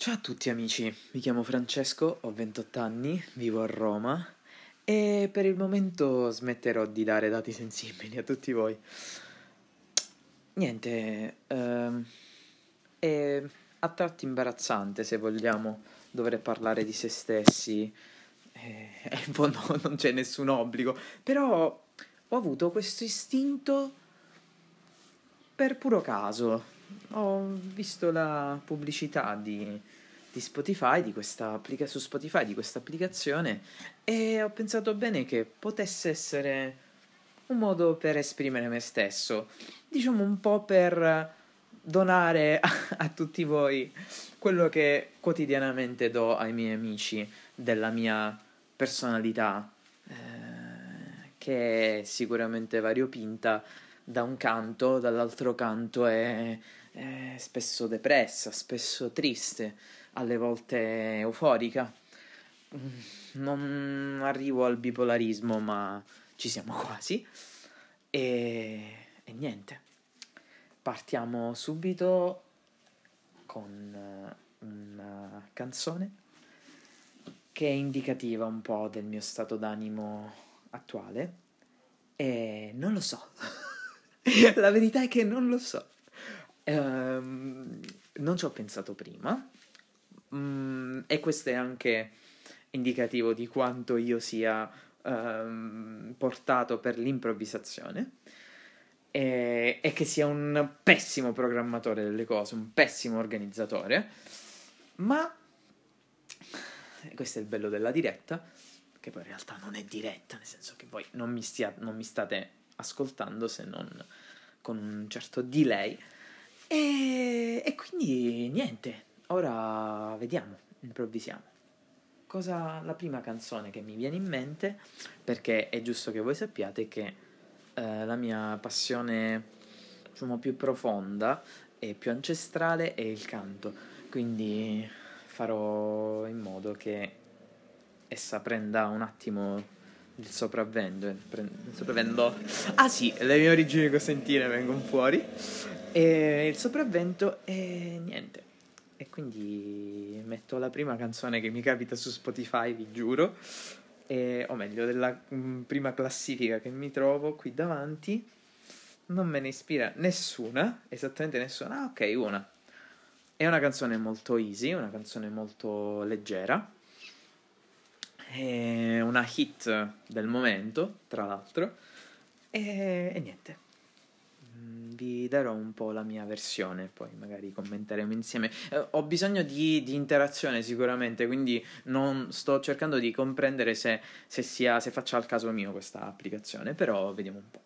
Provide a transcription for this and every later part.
Ciao a tutti amici, mi chiamo Francesco, ho 28 anni, vivo a Roma e per il momento smetterò di dare dati sensibili a tutti voi. Niente, ehm, è a tratti imbarazzante se vogliamo dover parlare di se stessi, e in fondo non c'è nessun obbligo, però ho avuto questo istinto per puro caso. Ho visto la pubblicità di, di Spotify, di applica- su Spotify, di questa applicazione e ho pensato bene che potesse essere un modo per esprimere me stesso, diciamo un po' per donare a, a tutti voi quello che quotidianamente do ai miei amici della mia personalità, eh, che è sicuramente variopinta. Da un canto, dall'altro canto è, è spesso depressa, spesso triste, alle volte euforica. Non arrivo al bipolarismo, ma ci siamo quasi. E, e niente. Partiamo subito con una canzone che è indicativa un po' del mio stato d'animo attuale e non lo so. La verità è che non lo so. Um, non ci ho pensato prima um, e questo è anche indicativo di quanto io sia um, portato per l'improvvisazione. E, e che sia un pessimo programmatore delle cose, un pessimo organizzatore, ma questo è il bello della diretta, che poi in realtà non è diretta, nel senso che voi non mi, stia, non mi state ascoltando se non con un certo delay. E, e quindi niente, ora vediamo, improvvisiamo. Cosa, la prima canzone che mi viene in mente, perché è giusto che voi sappiate che eh, la mia passione diciamo, più profonda e più ancestrale è il canto, quindi farò in modo che essa prenda un attimo il sopravvento. Il sopravvento. Ah sì, le mie origini cosentine vengono fuori. E il sopravvento è niente. E quindi metto la prima canzone che mi capita su Spotify, vi giuro. E, o meglio della mh, mm, prima classifica che mi trovo qui davanti, non me ne ispira nessuna, esattamente nessuna, ah ok, una. È una canzone molto easy, una canzone molto leggera, è una hit del momento, tra l'altro, e, e niente vi darò un po' la mia versione, poi magari commenteremo insieme. Eh, ho bisogno di, di, interazione sicuramente, quindi non sto cercando di comprendere se, se, sia, se faccia al caso mio questa applicazione, però vediamo un po'.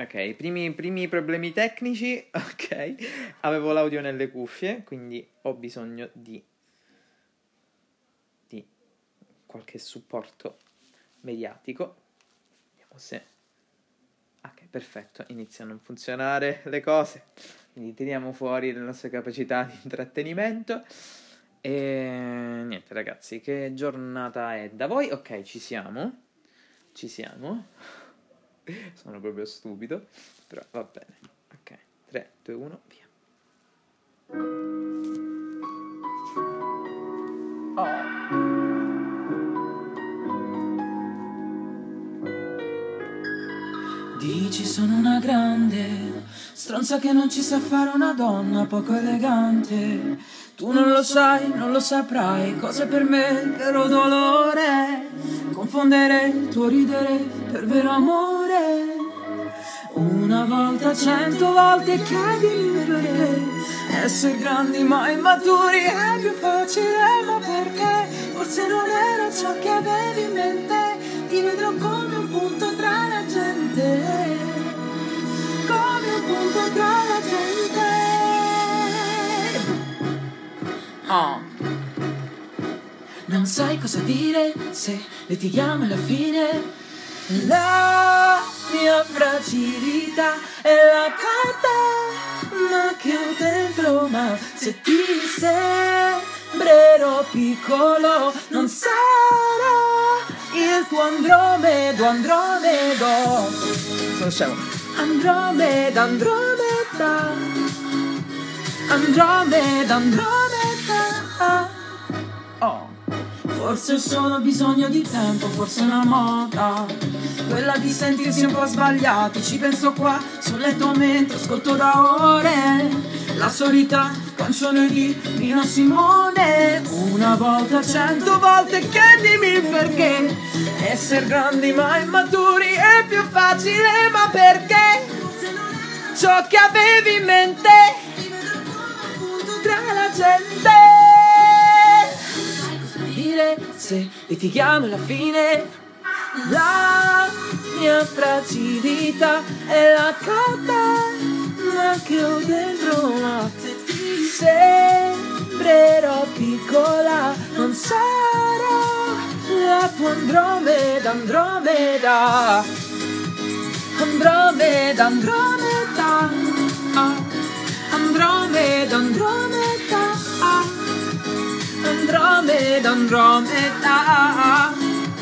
Ok, primi, primi problemi tecnici, ok. Avevo l'audio nelle cuffie, quindi ho bisogno di, di qualche supporto mediatico se... Ok, perfetto, iniziano a funzionare le cose, quindi tiriamo fuori le nostre capacità di intrattenimento. E niente ragazzi, che giornata è da voi? Ok, ci siamo. Ci siamo. Sono proprio stupido, però va bene. Ok, 3, 2, 1, via. Oh. Dici sono una grande, stronza che non ci sa fare una donna poco elegante. Tu non lo sai, non lo saprai, cosa per me vero dolore. Confondere il tuo ridere per vero amore. Una volta, cento volte chiedimi perché Essere grandi ma immaturi è più facile Ma perché forse non era ciò che avevi in mente Ti vedrò come un punto Oh non sai cosa dire se litighiamo alla fine. La mia fragilità è la carta, ma che un templo, ma se ti sembrerò piccolo, non sarò il tuo Andromedo, Andromedo. Sono scemo. Andromeda, Andromeda. Andromeda, Andromeda. Oh. Forse ho solo bisogno di tempo, forse una moda. Quella di sentirsi un po' sbagliati. Ci penso qua sul letto mentre ascolto da ore. La solita canzone di Nina Simone. Una volta, cento volte, chiedimi perché. Essere grandi ma immaturi è più facile, ma perché? Ciò che avevi in mente tra la gente. Dire se litighiamo alla fine. La mia fragilità è la cosa che ho dentro ma sembrerò piccola. Non sarò la tua Andromeda Andromeda. Andromeda Andromeda ah. Andromeda Andromeda ah. Andromeda Andromeda ah.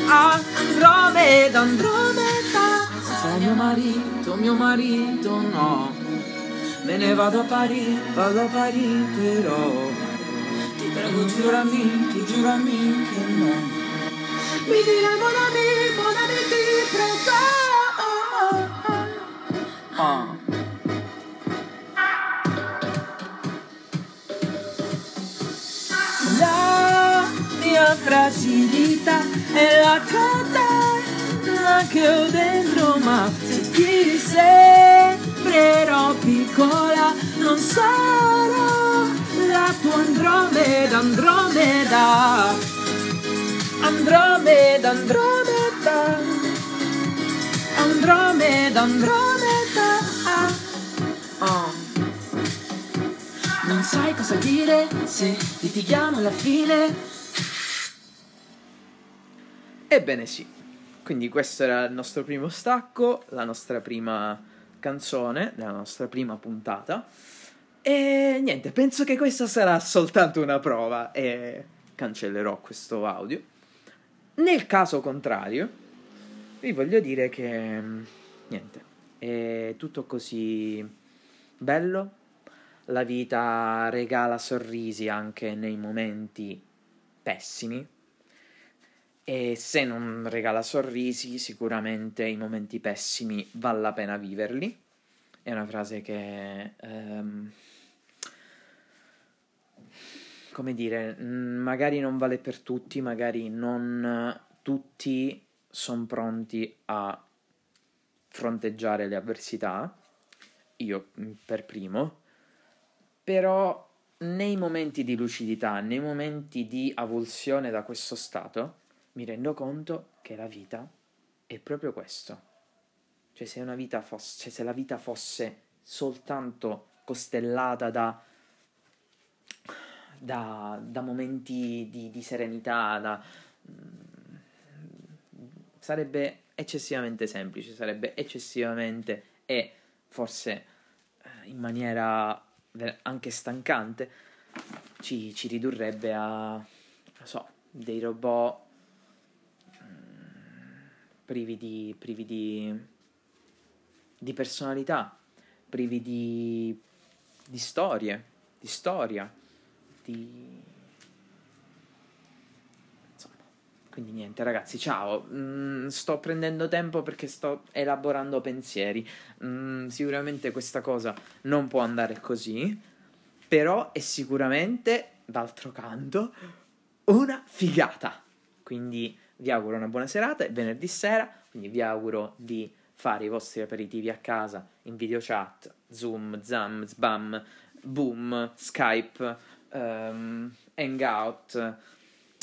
Andromeda Andromeda Sei mio marito, mio marito no Me ne vado a Parigi, vado a Parigi però Ti prego giurami, ti giurami che no Mi dire mon ami, ti prego Ah. Fragilità è la catena che ho dentro, ma se ti sembrerò piccola non sarò la tua Andromeda, Andromeda, Andromeda, Andromeda, Andromeda, Andromeda. Oh. Non sai cosa dire se litighiamo alla fine. Ebbene sì, quindi questo era il nostro primo stacco, la nostra prima canzone, la nostra prima puntata. E niente, penso che questa sarà soltanto una prova e cancellerò questo audio. Nel caso contrario, vi voglio dire che niente, è tutto così bello. La vita regala sorrisi anche nei momenti pessimi. E se non regala sorrisi, sicuramente i momenti pessimi vale la pena viverli. È una frase che, ehm, come dire, magari non vale per tutti, magari non tutti sono pronti a fronteggiare le avversità, io per primo, però nei momenti di lucidità, nei momenti di avulsione da questo stato, mi rendo conto che la vita è proprio questo. Cioè se, fosse, cioè, se la vita fosse soltanto costellata da, da, da momenti di, di serenità, da, sarebbe eccessivamente semplice, sarebbe eccessivamente e forse eh, in maniera anche stancante ci, ci ridurrebbe a, so, dei robot mm, privi di, privi di, di personalità, privi di, di storie, di storia, di Quindi niente, ragazzi, ciao. Mm, sto prendendo tempo perché sto elaborando pensieri. Mm, sicuramente questa cosa non può andare così, però è sicuramente, d'altro canto, una figata. Quindi vi auguro una buona serata, è venerdì sera, quindi vi auguro di fare i vostri aperitivi a casa in video chat, Zoom, Zam, Zbam, Boom, Skype, um, Hangout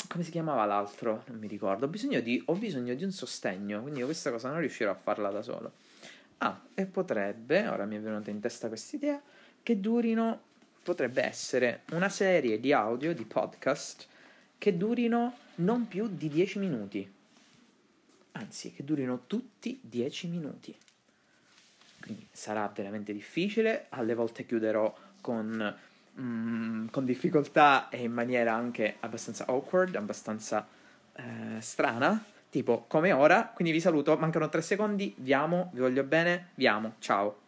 come si chiamava l'altro? Non mi ricordo. Ho bisogno, di, ho bisogno di un sostegno, quindi questa cosa non riuscirò a farla da solo. Ah, e potrebbe, ora mi è venuta in testa questa idea, che durino, potrebbe essere una serie di audio, di podcast, che durino non più di 10 minuti. Anzi, che durino tutti 10 minuti. Quindi sarà veramente difficile, alle volte chiuderò con mm, con difficoltà e in maniera anche abbastanza awkward, abbastanza eh, strana, tipo come ora, quindi vi saluto, mancano tre secondi, vi amo, vi voglio bene, vi amo, ciao.